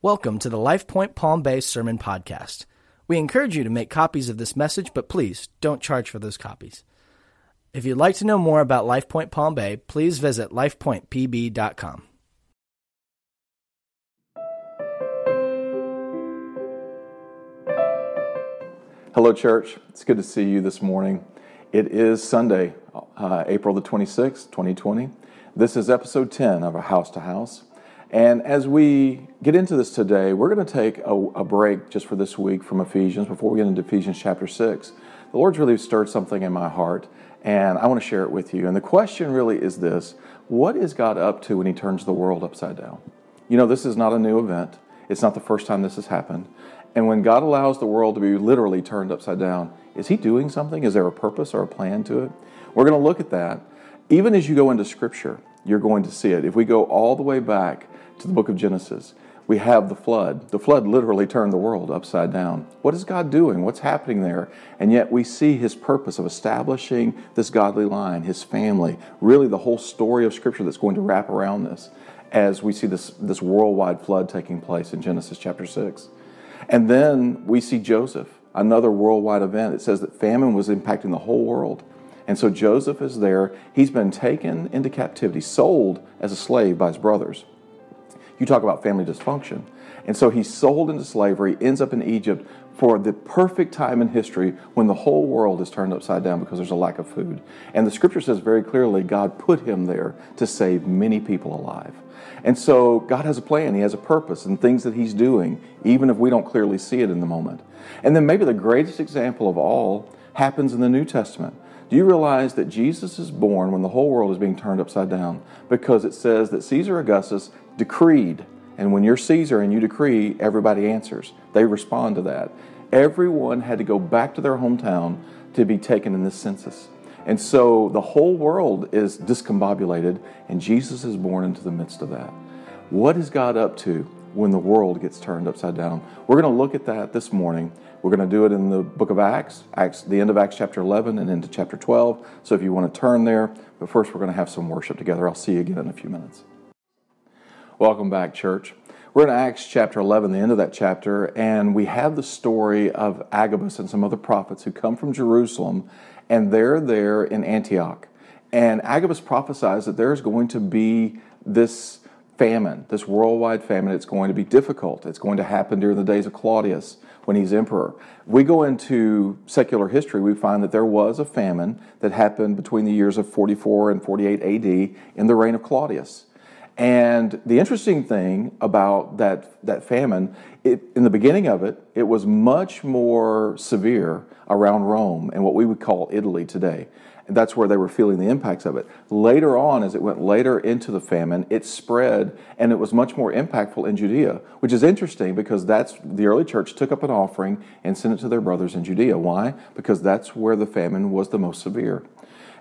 Welcome to the LifePoint Palm Bay Sermon Podcast. We encourage you to make copies of this message, but please don't charge for those copies. If you'd like to know more about LifePoint Palm Bay, please visit lifepointpb.com. Hello, church. It's good to see you this morning. It is Sunday, uh, April the 26th, 2020. This is episode 10 of our House to House. And as we get into this today, we're going to take a, a, break just for this week from Ephesians before we get into Ephesians chapter 6. The Lord's really stirred something in my heart, and I want to share it with you. And the question really is this What is God up to when He turns the world upside down? You know, this is not a new event, it's not the first time this has happened. And when God allows the world to be literally turned upside down, is He doing something? Is there a purpose or a plan to it? We're going to look at that. Even as you go into Scripture, you're going to see it. If we go all the way back to the book of Genesis, we have the flood. The flood literally turned the world upside down. What is God doing? What's happening there? And yet we see his purpose of establishing this godly line, his family, really the whole story of Scripture that's going to wrap around this as we see this, this worldwide flood taking place in Genesis chapter 6. And then we see Joseph, another worldwide event. It says that famine was impacting the whole world. And so Joseph is there. He's been taken into captivity, sold as a slave by his brothers. You talk about family dysfunction. And so he's sold into slavery, ends up in Egypt for the perfect time in history when the whole world is turned upside down because there's a lack of food. And the scripture says very clearly God put him there to save many people alive. And so God has a plan, He has a purpose, and things that He's doing, even if we don't clearly see it in the moment. And then maybe the greatest example of all happens in the New Testament. Do you realize that Jesus is born when the whole world is being turned upside down? Because it says that Caesar Augustus decreed. And when you're Caesar and you decree, everybody answers. They respond to that. Everyone had to go back to their hometown to be taken in this census. And so the whole world is discombobulated, and Jesus is born into the midst of that. What is God up to when the world gets turned upside down? We're going to look at that this morning. We're going to do it in the book of Acts, Acts, the end of Acts chapter 11 and into chapter 12. So if you want to turn there, but first we're going to have some worship together. I'll see you again in a few minutes. Welcome back, church. We're in Acts chapter 11, the end of that chapter, and we have the story of Agabus and some other prophets who come from Jerusalem, and they're there in Antioch. And Agabus prophesies that there's going to be this famine, this worldwide famine. It's going to be difficult. It's going to happen during the days of Claudius when he's emperor. We go into secular history, we find that there was a famine that happened between the years of 44 and 48 AD in the reign of Claudius. And the interesting thing about that, that famine, it, in the beginning of it, it was much more severe around Rome and what we would call Italy today. And that's where they were feeling the impacts of it. Later on, as it went later into the famine, it spread and it was much more impactful in Judea, which is interesting because that's the early church took up an offering and sent it to their brothers in Judea. Why? Because that's where the famine was the most severe.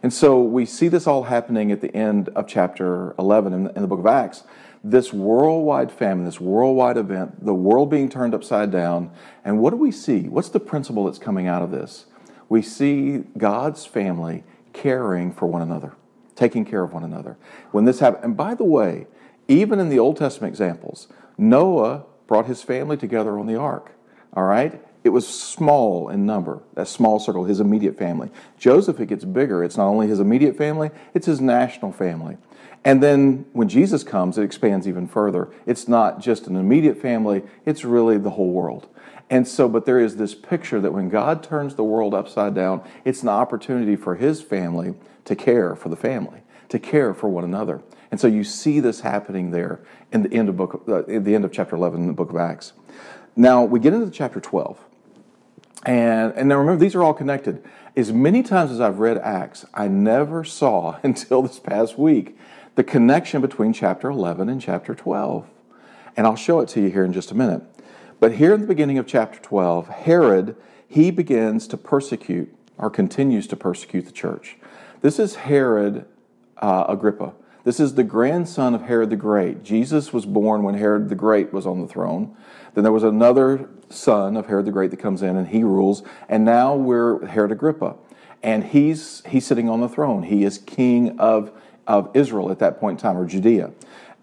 And so we see this all happening at the end of chapter 11 in the, in the book of Acts. This worldwide famine, this worldwide event, the world being turned upside down. And what do we see? What's the principle that's coming out of this? We see God's family caring for one another, taking care of one another. When this happened, and by the way, even in the Old Testament examples, Noah brought his family together on the ark. All right? It was small in number, a small circle, his immediate family. Joseph, it gets bigger. It's not only his immediate family, it's his national family. And then when Jesus comes, it expands even further. It's not just an immediate family, it's really the whole world. And so, but there is this picture that when God turns the world upside down, it's an opportunity for his family to care for the family, to care for one another. And so you see this happening there in the end of book, uh, the end of chapter 11 in the book of Acts. Now we get into chapter 12. And, and now remember, these are all connected. As many times as I've read Acts, I never saw until this past week the connection between chapter 11 and chapter 12. And I'll show it to you here in just a minute. But here in the beginning of chapter 12, Herod, he begins to persecute or continues to persecute the church. This is Herod uh, Agrippa. This is the grandson of Herod the Great. Jesus was born when Herod the Great was on the throne. Then there was another son of Herod the Great that comes in and he rules. And now we're Herod Agrippa. And he's, he's sitting on the throne. He is king of, of Israel at that point in time, or Judea.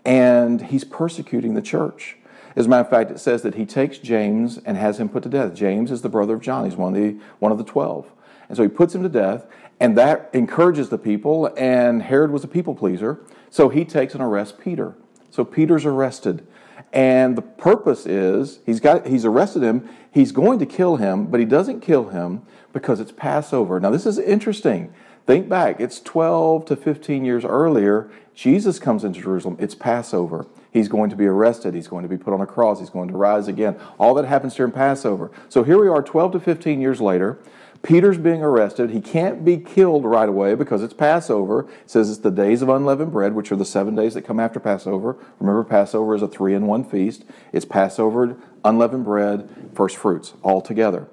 And he's persecuting the church. As a matter of fact, it says that he takes James and has him put to death. James is the brother of John. He's one of the, one of the twelve. And so he puts him to death, and that encourages the people, and Herod was a people pleaser, so he takes and arrests Peter. So Peter's arrested. And the purpose is he's got he's arrested him, he's going to kill him, but he doesn't kill him because it's Passover. Now this is interesting. Think back, it's 12 to 15 years earlier, Jesus comes into Jerusalem, it's Passover. He's going to be arrested. He's going to be put on a cross. He's going to rise again. All that happens during Passover. So here we are 12 to 15 years later. Peter's being arrested. He can't be killed right away because it's Passover. It says it's the days of unleavened bread, which are the seven days that come after Passover. Remember, Passover is a three in one feast. It's Passover, unleavened bread, first fruits, all together.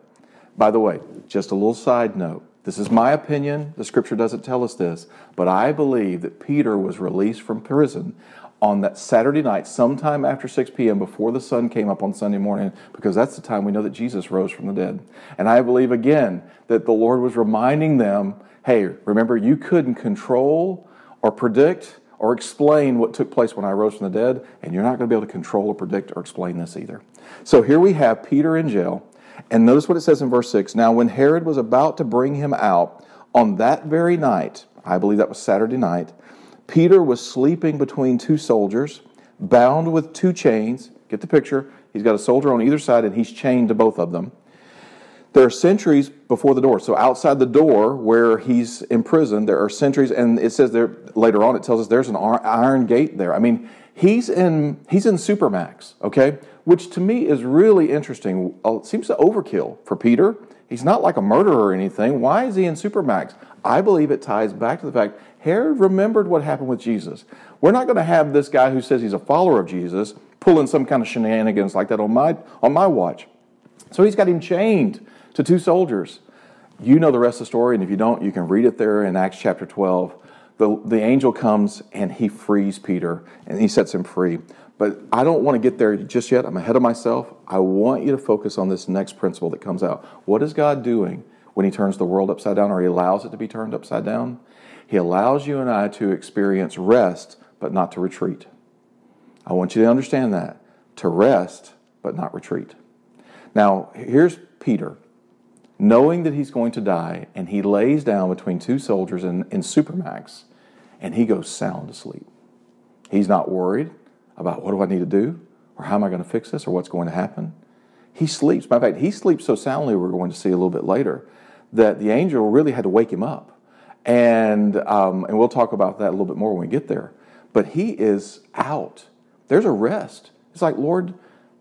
By the way, just a little side note. This is my opinion. The scripture doesn't tell us this, but I believe that Peter was released from prison on that Saturday night, sometime after 6 p.m., before the sun came up on Sunday morning, because that's the time we know that Jesus rose from the dead. And I believe again that the Lord was reminding them hey, remember, you couldn't control or predict or explain what took place when I rose from the dead, and you're not going to be able to control or predict or explain this either. So here we have Peter in jail, and notice what it says in verse 6 Now, when Herod was about to bring him out on that very night, I believe that was Saturday night, Peter was sleeping between two soldiers, bound with two chains. Get the picture. He's got a soldier on either side, and he's chained to both of them. There are sentries before the door. So outside the door where he's imprisoned, there are sentries, and it says there later on. It tells us there's an iron gate there. I mean, he's in he's in supermax. Okay, which to me is really interesting. Uh, it seems to overkill for Peter. He's not like a murderer or anything. Why is he in supermax? I believe it ties back to the fact Herod remembered what happened with Jesus. We're not going to have this guy who says he's a follower of Jesus pulling some kind of shenanigans like that on my, on my watch. So he's got him chained to two soldiers. You know the rest of the story, and if you don't, you can read it there in Acts chapter 12. The, the angel comes and he frees Peter and he sets him free. But I don't want to get there just yet. I'm ahead of myself. I want you to focus on this next principle that comes out. What is God doing when he turns the world upside down or he allows it to be turned upside down? He allows you and I to experience rest, but not to retreat. I want you to understand that. To rest, but not retreat. Now, here's Peter, knowing that he's going to die, and he lays down between two soldiers in, in Supermax, and he goes sound asleep. He's not worried about what do I need to do, or how am I going to fix this, or what's going to happen. He sleeps. Of fact, he sleeps so soundly, we're going to see a little bit later, that the angel really had to wake him up. And, um, and we'll talk about that a little bit more when we get there. But he is out. There's a rest. It's like, Lord,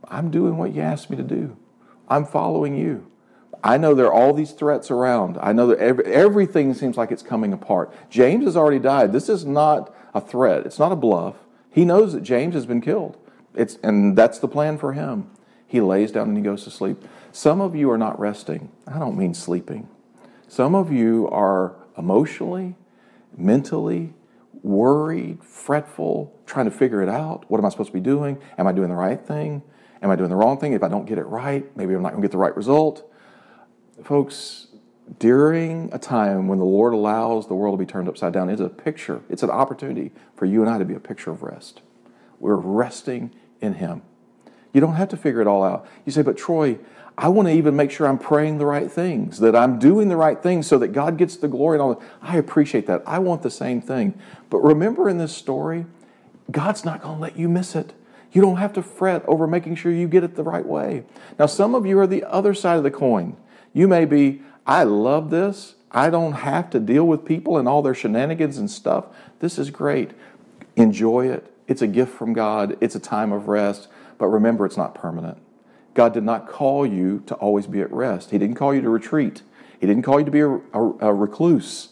I'm doing what you asked me to do. I'm following you. I know there are all these threats around. I know that every, everything seems like it's coming apart. James has already died. This is not a threat. It's not a bluff. He knows that James has been killed. It's, and that's the plan for him. He lays down and he goes to sleep. Some of you are not resting. I don't mean sleeping. Some of you are emotionally, mentally, worried, fretful, trying to figure it out. What am I supposed to be doing? Am I doing the right thing? Am I doing the wrong thing? If I don't get it right, maybe I'm not going to get the right result. Folks, during a time when the Lord allows the world to be turned upside down, it's a picture, it's an opportunity for you and I to be a picture of rest. We're resting in Him. You don't have to figure it all out. You say, but Troy, I want to even make sure I'm praying the right things, that I'm doing the right things so that God gets the glory and all that. I appreciate that. I want the same thing. But remember in this story, God's not going to let you miss it. You don't have to fret over making sure you get it the right way. Now, some of you are the other side of the coin. You may be, I love this. I don't have to deal with people and all their shenanigans and stuff. This is great. Enjoy it. It's a gift from God, it's a time of rest. But remember, it's not permanent. God did not call you to always be at rest. He didn't call you to retreat. He didn't call you to be a, a, a recluse.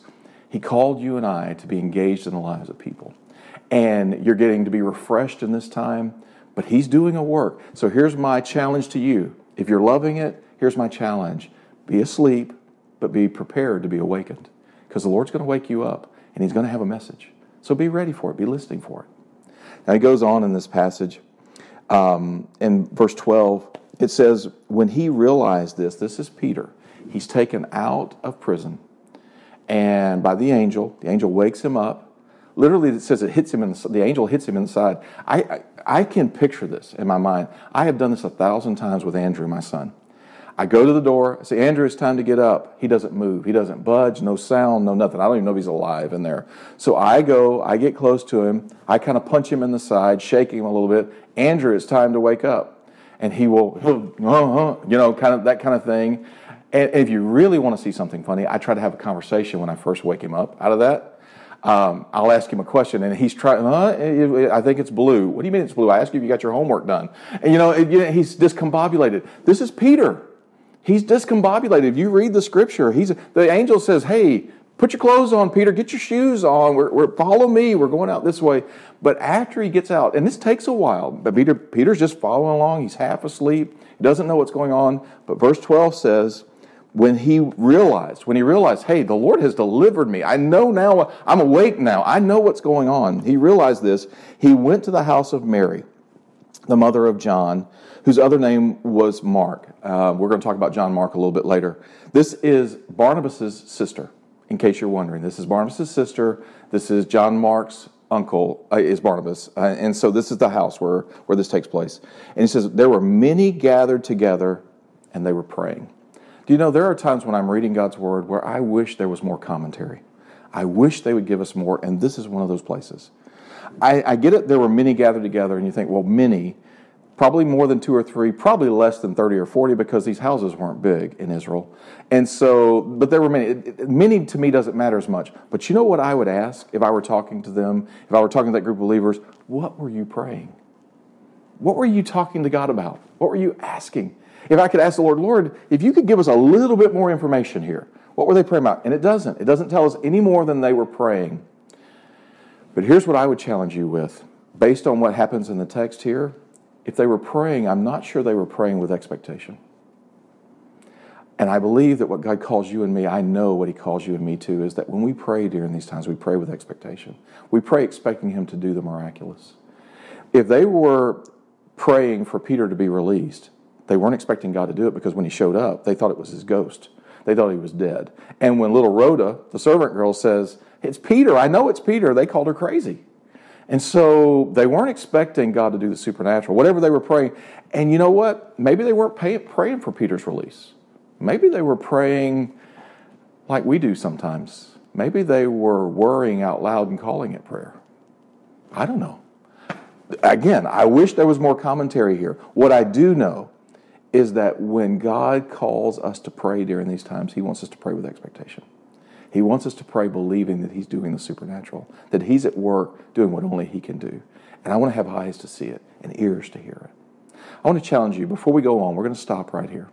He called you and I to be engaged in the lives of people. And you're getting to be refreshed in this time, but He's doing a work. So here's my challenge to you. If you're loving it, here's my challenge be asleep, but be prepared to be awakened. Because the Lord's going to wake you up and He's going to have a message. So be ready for it, be listening for it. Now He goes on in this passage. Um, in verse 12, it says, when he realized this, this is Peter, he's taken out of prison. And by the angel, the angel wakes him up, literally it says it hits him in the, the angel hits him in the side. I, I, I can picture this in my mind. I have done this a thousand times with Andrew, my son. I go to the door, I say, Andrew, it's time to get up. He doesn't move. He doesn't budge, no sound, no nothing. I don't even know if he's alive in there. So I go, I get close to him, I kind of punch him in the side, shake him a little bit. Andrew, it's time to wake up. And he will, uh-huh, you know, kind of that kind of thing. And if you really want to see something funny, I try to have a conversation when I first wake him up out of that. Um, I'll ask him a question, and he's trying. Uh, I think it's blue. What do you mean it's blue? I ask you if you got your homework done. And you know he's discombobulated. This is Peter. He's discombobulated. If you read the scripture, he's the angel says, "Hey, put your clothes on, Peter. Get your shoes on. We're, we're, follow me. We're going out this way." But after he gets out, and this takes a while, but Peter Peter's just following along. He's half asleep. He doesn't know what's going on. But verse twelve says, when he realized, when he realized, hey, the Lord has delivered me. I know now. I'm awake now. I know what's going on. He realized this. He went to the house of Mary, the mother of John whose other name was Mark. Uh, we're going to talk about John Mark a little bit later. This is Barnabas' sister, in case you're wondering. This is Barnabas' sister. This is John Mark's uncle, uh, is Barnabas. Uh, and so this is the house where, where this takes place. And he says, There were many gathered together and they were praying. Do you know, there are times when I'm reading God's word where I wish there was more commentary. I wish they would give us more, and this is one of those places. I, I get it, there were many gathered together, and you think, well, many probably more than two or three, probably less than 30 or 40 because these houses weren't big in Israel. And so, but there were many. Many to me doesn't matter as much. But you know what I would ask if I were talking to them, if I were talking to that group of believers? What were you praying? What were you talking to God about? What were you asking? If I could ask the Lord, Lord, if you could give us a little bit more information here, what were they praying about? And it doesn't. It doesn't tell us any more than they were praying. But here's what I would challenge you with. Based on what happens in the text here, if they were praying, I'm not sure they were praying with expectation. And I believe that what God calls you and me, I know what He calls you and me to, is that when we pray during these times, we pray with expectation. We pray expecting Him to do the miraculous. If they were praying for Peter to be released, they weren't expecting God to do it because when he showed up, they thought it was his ghost. They thought he was dead. And when little Rhoda, the servant girl, says, It's Peter, I know it's Peter, they called her crazy. And so they weren't expecting God to do the supernatural, whatever they were praying. And you know what? Maybe they weren't pay, praying for Peter's release. Maybe they were praying like we do sometimes. Maybe they were worrying out loud and calling it prayer. I don't know. Again, I wish there was more commentary here. What I do know is that when God calls us to pray during these times, He wants us to pray with expectation. He wants us to pray believing that He's doing the supernatural, that He's at work doing what only He can do. And I want to have eyes to see it and ears to hear it. I want to challenge you, before we go on, we're going to stop right here.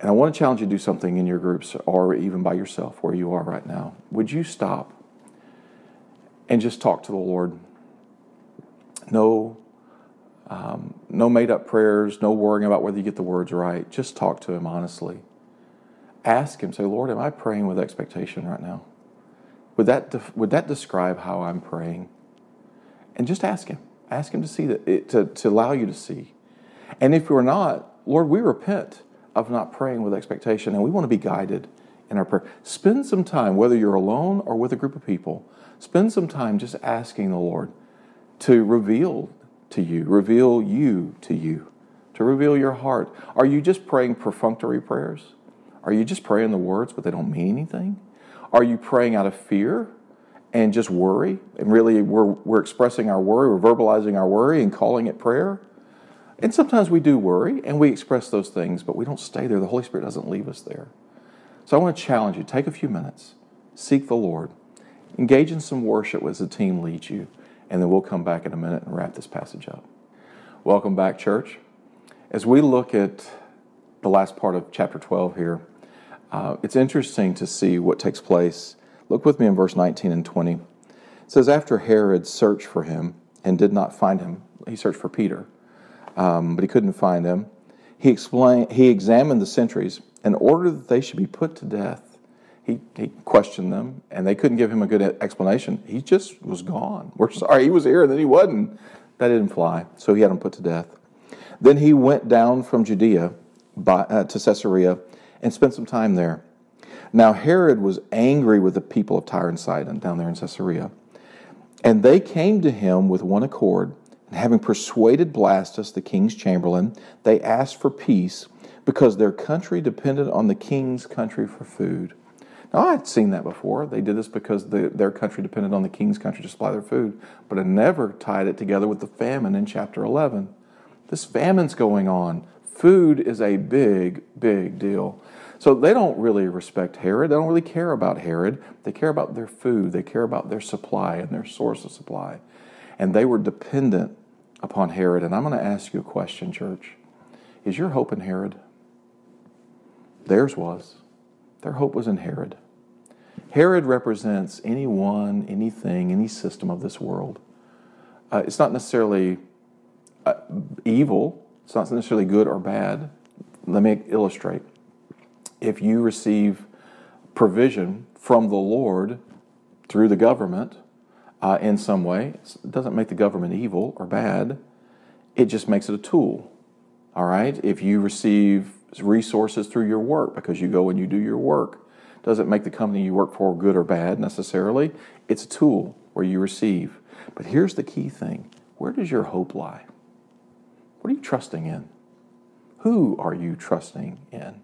And I want to challenge you to do something in your groups or even by yourself where you are right now. Would you stop and just talk to the Lord? No, um, no made up prayers, no worrying about whether you get the words right. Just talk to Him honestly ask Him, say, Lord, am I praying with expectation right now? Would that, def- would that describe how I'm praying? And just ask Him. Ask Him to see that, it, to, to allow you to see. And if you're not, Lord, we repent of not praying with expectation and we want to be guided in our prayer. Spend some time, whether you're alone or with a group of people, spend some time just asking the Lord to reveal to you, reveal you to you, to reveal your heart. Are you just praying perfunctory prayers? Are you just praying the words, but they don't mean anything? Are you praying out of fear and just worry? And really, we're, we're expressing our worry, we're verbalizing our worry and calling it prayer? And sometimes we do worry and we express those things, but we don't stay there. The Holy Spirit doesn't leave us there. So I want to challenge you take a few minutes, seek the Lord, engage in some worship as the team leads you, and then we'll come back in a minute and wrap this passage up. Welcome back, church. As we look at the last part of chapter 12 here, uh, it's interesting to see what takes place. Look with me in verse 19 and 20. It says, After Herod searched for him and did not find him, he searched for Peter, um, but he couldn't find him. He, explained, he examined the sentries and ordered that they should be put to death. He, he questioned them, and they couldn't give him a good explanation. He just was gone. We're sorry, he was here, and then he wasn't. That didn't fly, so he had him put to death. Then he went down from Judea by, uh, to Caesarea and spent some time there. Now, Herod was angry with the people of Tyre and Sidon down there in Caesarea. And they came to him with one accord, and having persuaded Blastus, the king's chamberlain, they asked for peace because their country depended on the king's country for food. Now, I'd seen that before. They did this because the, their country depended on the king's country to supply their food, but I never tied it together with the famine in chapter 11. This famine's going on. Food is a big, big deal. So they don't really respect Herod. They don't really care about Herod. They care about their food. They care about their supply and their source of supply. And they were dependent upon Herod. And I'm going to ask you a question, church. Is your hope in Herod? Theirs was. Their hope was in Herod. Herod represents anyone, anything, any system of this world. Uh, it's not necessarily uh, evil, it's not necessarily good or bad. Let me illustrate. If you receive provision from the Lord through the government uh, in some way, it doesn't make the government evil or bad, it just makes it a tool. All right? If you receive resources through your work because you go and you do your work. Doesn't make the company you work for good or bad necessarily. It's a tool where you receive. But here's the key thing where does your hope lie? What are you trusting in? Who are you trusting in?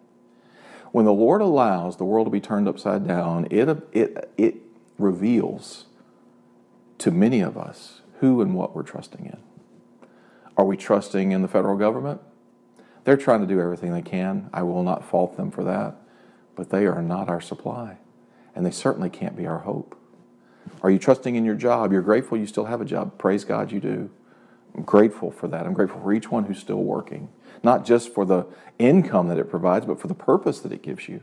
When the Lord allows the world to be turned upside down, it, it, it reveals to many of us who and what we're trusting in. Are we trusting in the federal government? They're trying to do everything they can. I will not fault them for that. But they are not our supply. And they certainly can't be our hope. Are you trusting in your job? You're grateful you still have a job. Praise God you do. I'm grateful for that. I'm grateful for each one who's still working, not just for the income that it provides, but for the purpose that it gives you.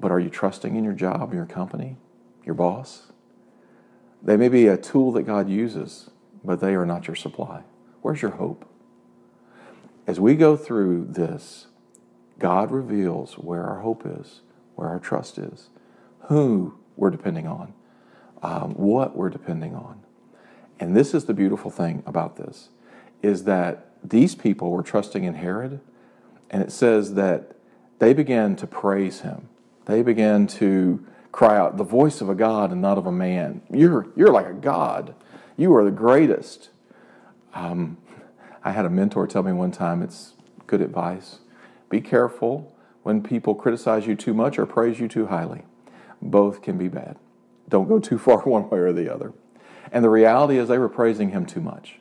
But are you trusting in your job, your company, your boss? They may be a tool that God uses, but they are not your supply. Where's your hope? As we go through this, God reveals where our hope is, where our trust is, who we're depending on, um, what we're depending on. And this is the beautiful thing about this, is that these people were trusting in Herod, and it says that they began to praise him. They began to cry out, the voice of a God and not of a man. You're, you're like a God. You are the greatest. Um, I had a mentor tell me one time it's good advice. Be careful when people criticize you too much or praise you too highly. Both can be bad. Don't go too far one way or the other. And the reality is they were praising him too much.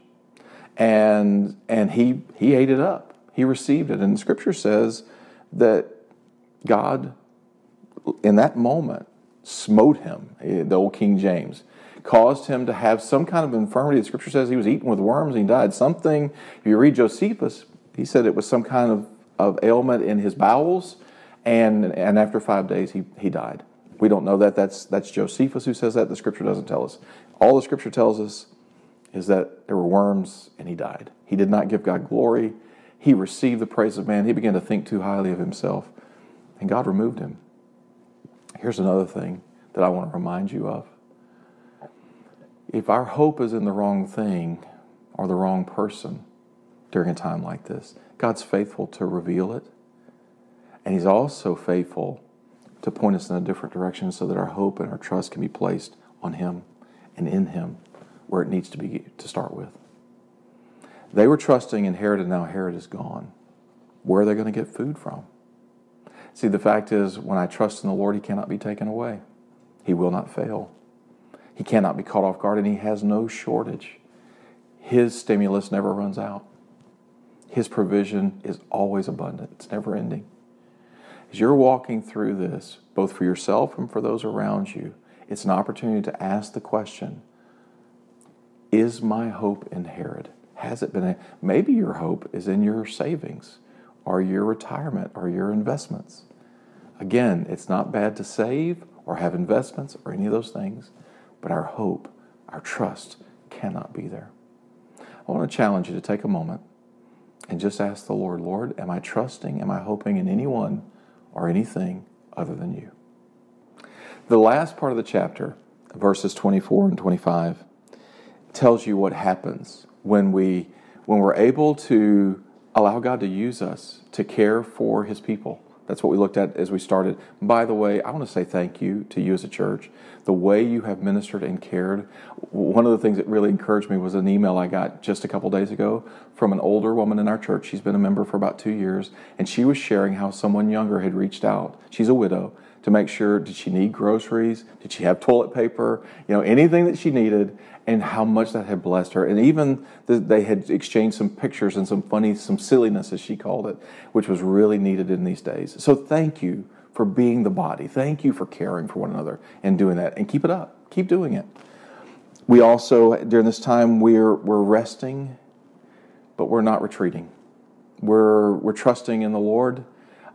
And and he he ate it up. He received it. And the scripture says that God in that moment smote him, the old King James caused him to have some kind of infirmity. The scripture says he was eaten with worms and he died. Something, if you read Josephus, he said it was some kind of, of ailment in his bowels, and, and after five days he, he died. We don't know that. That's, that's Josephus who says that. The scripture doesn't tell us. All the scripture tells us is that there were worms and he died. He did not give God glory. He received the praise of man. He began to think too highly of himself, and God removed him. Here's another thing that I want to remind you of if our hope is in the wrong thing or the wrong person during a time like this, God's faithful to reveal it. And He's also faithful to point us in a different direction so that our hope and our trust can be placed on Him and in Him where it needs to be to start with. They were trusting in Herod, and now Herod is gone. Where are they going to get food from? See, the fact is, when I trust in the Lord, He cannot be taken away, He will not fail. He cannot be caught off guard, and he has no shortage. His stimulus never runs out. His provision is always abundant, it's never ending. As you're walking through this, both for yourself and for those around you, it's an opportunity to ask the question Is my hope in Herod? Has it been? Maybe your hope is in your savings or your retirement or your investments. Again, it's not bad to save or have investments or any of those things but our hope, our trust cannot be there. I want to challenge you to take a moment and just ask the Lord, Lord, am I trusting, am I hoping in anyone or anything other than you? The last part of the chapter, verses 24 and 25, tells you what happens when we when we're able to allow God to use us to care for his people, That's what we looked at as we started. By the way, I want to say thank you to you as a church. The way you have ministered and cared. One of the things that really encouraged me was an email I got just a couple days ago from an older woman in our church. She's been a member for about two years, and she was sharing how someone younger had reached out. She's a widow to make sure did she need groceries? Did she have toilet paper? You know, anything that she needed and how much that had blessed her. And even the, they had exchanged some pictures and some funny, some silliness, as she called it, which was really needed in these days. So thank you for being the body. Thank you for caring for one another and doing that. And keep it up. Keep doing it. We also, during this time, we're, we're resting, but we're not retreating. We're, we're trusting in the Lord.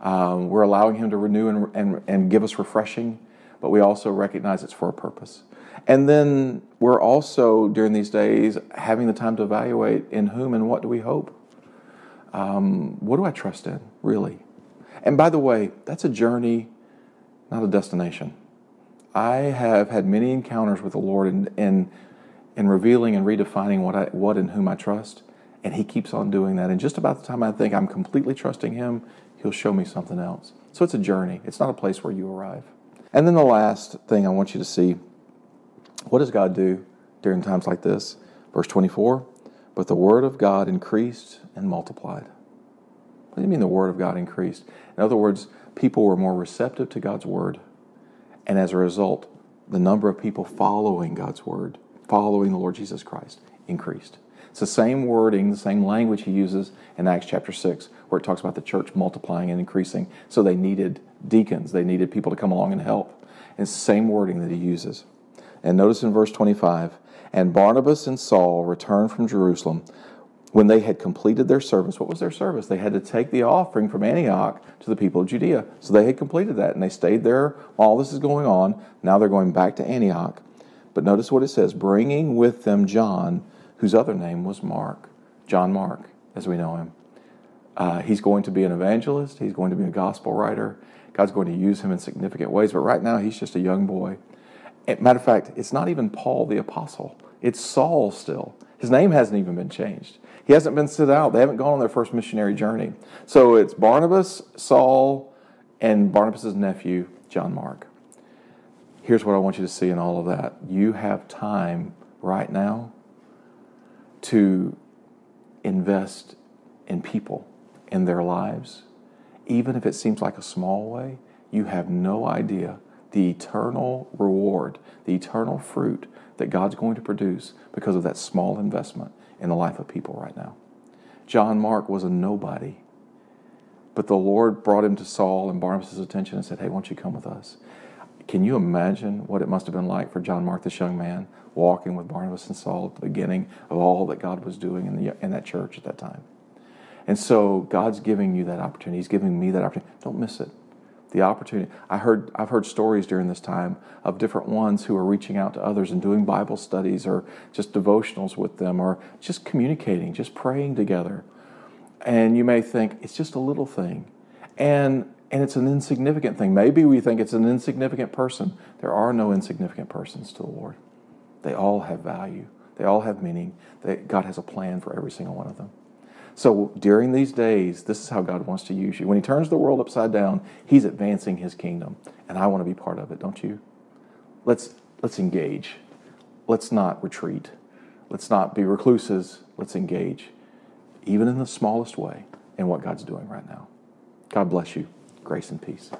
Um, we're allowing Him to renew and, and, and give us refreshing, but we also recognize it's for a purpose. And then we're also, during these days, having the time to evaluate in whom and what do we hope? Um, what do I trust in, really? And by the way, that's a journey, not a destination. I have had many encounters with the Lord in, in, in revealing and redefining what, I, what and whom I trust, and He keeps on doing that. And just about the time I think I'm completely trusting Him, He'll show me something else. So it's a journey, it's not a place where you arrive. And then the last thing I want you to see what does God do during times like this? Verse 24, but the word of God increased and multiplied. What do you mean the word of God increased? In other words, people were more receptive to God's word. And as a result, the number of people following God's word, following the Lord Jesus Christ, increased. It's the same wording, the same language he uses in Acts chapter 6, where it talks about the church multiplying and increasing. So they needed deacons, they needed people to come along and help. And it's the same wording that he uses. And notice in verse 25 and Barnabas and Saul returned from Jerusalem. When they had completed their service, what was their service? They had to take the offering from Antioch to the people of Judea. So they had completed that and they stayed there while this is going on. Now they're going back to Antioch. But notice what it says bringing with them John, whose other name was Mark. John Mark, as we know him. Uh, he's going to be an evangelist, he's going to be a gospel writer. God's going to use him in significant ways, but right now he's just a young boy. Matter of fact, it's not even Paul the apostle. It's Saul still. His name hasn't even been changed. He hasn't been sent out. They haven't gone on their first missionary journey. So it's Barnabas, Saul, and Barnabas' nephew, John Mark. Here's what I want you to see in all of that. You have time right now to invest in people, in their lives. Even if it seems like a small way, you have no idea the eternal reward, the eternal fruit that God's going to produce because of that small investment in the life of people right now. John Mark was a nobody, but the Lord brought him to Saul and Barnabas' attention and said, Hey, won't you come with us? Can you imagine what it must have been like for John Mark, this young man, walking with Barnabas and Saul at the beginning of all that God was doing in, the, in that church at that time? And so God's giving you that opportunity. He's giving me that opportunity. Don't miss it the opportunity. I heard, I've heard stories during this time of different ones who are reaching out to others and doing Bible studies or just devotionals with them or just communicating, just praying together. And you may think it's just a little thing. And and it's an insignificant thing. Maybe we think it's an insignificant person. There are no insignificant persons to the Lord. They all have value. They all have meaning. They, God has a plan for every single one of them. So during these days, this is how God wants to use you. When He turns the world upside down, He's advancing His kingdom. And I want to be part of it, don't you? Let's, let's engage. Let's not retreat. Let's not be recluses. Let's engage, even in the smallest way, in what God's doing right now. God bless you. Grace and peace.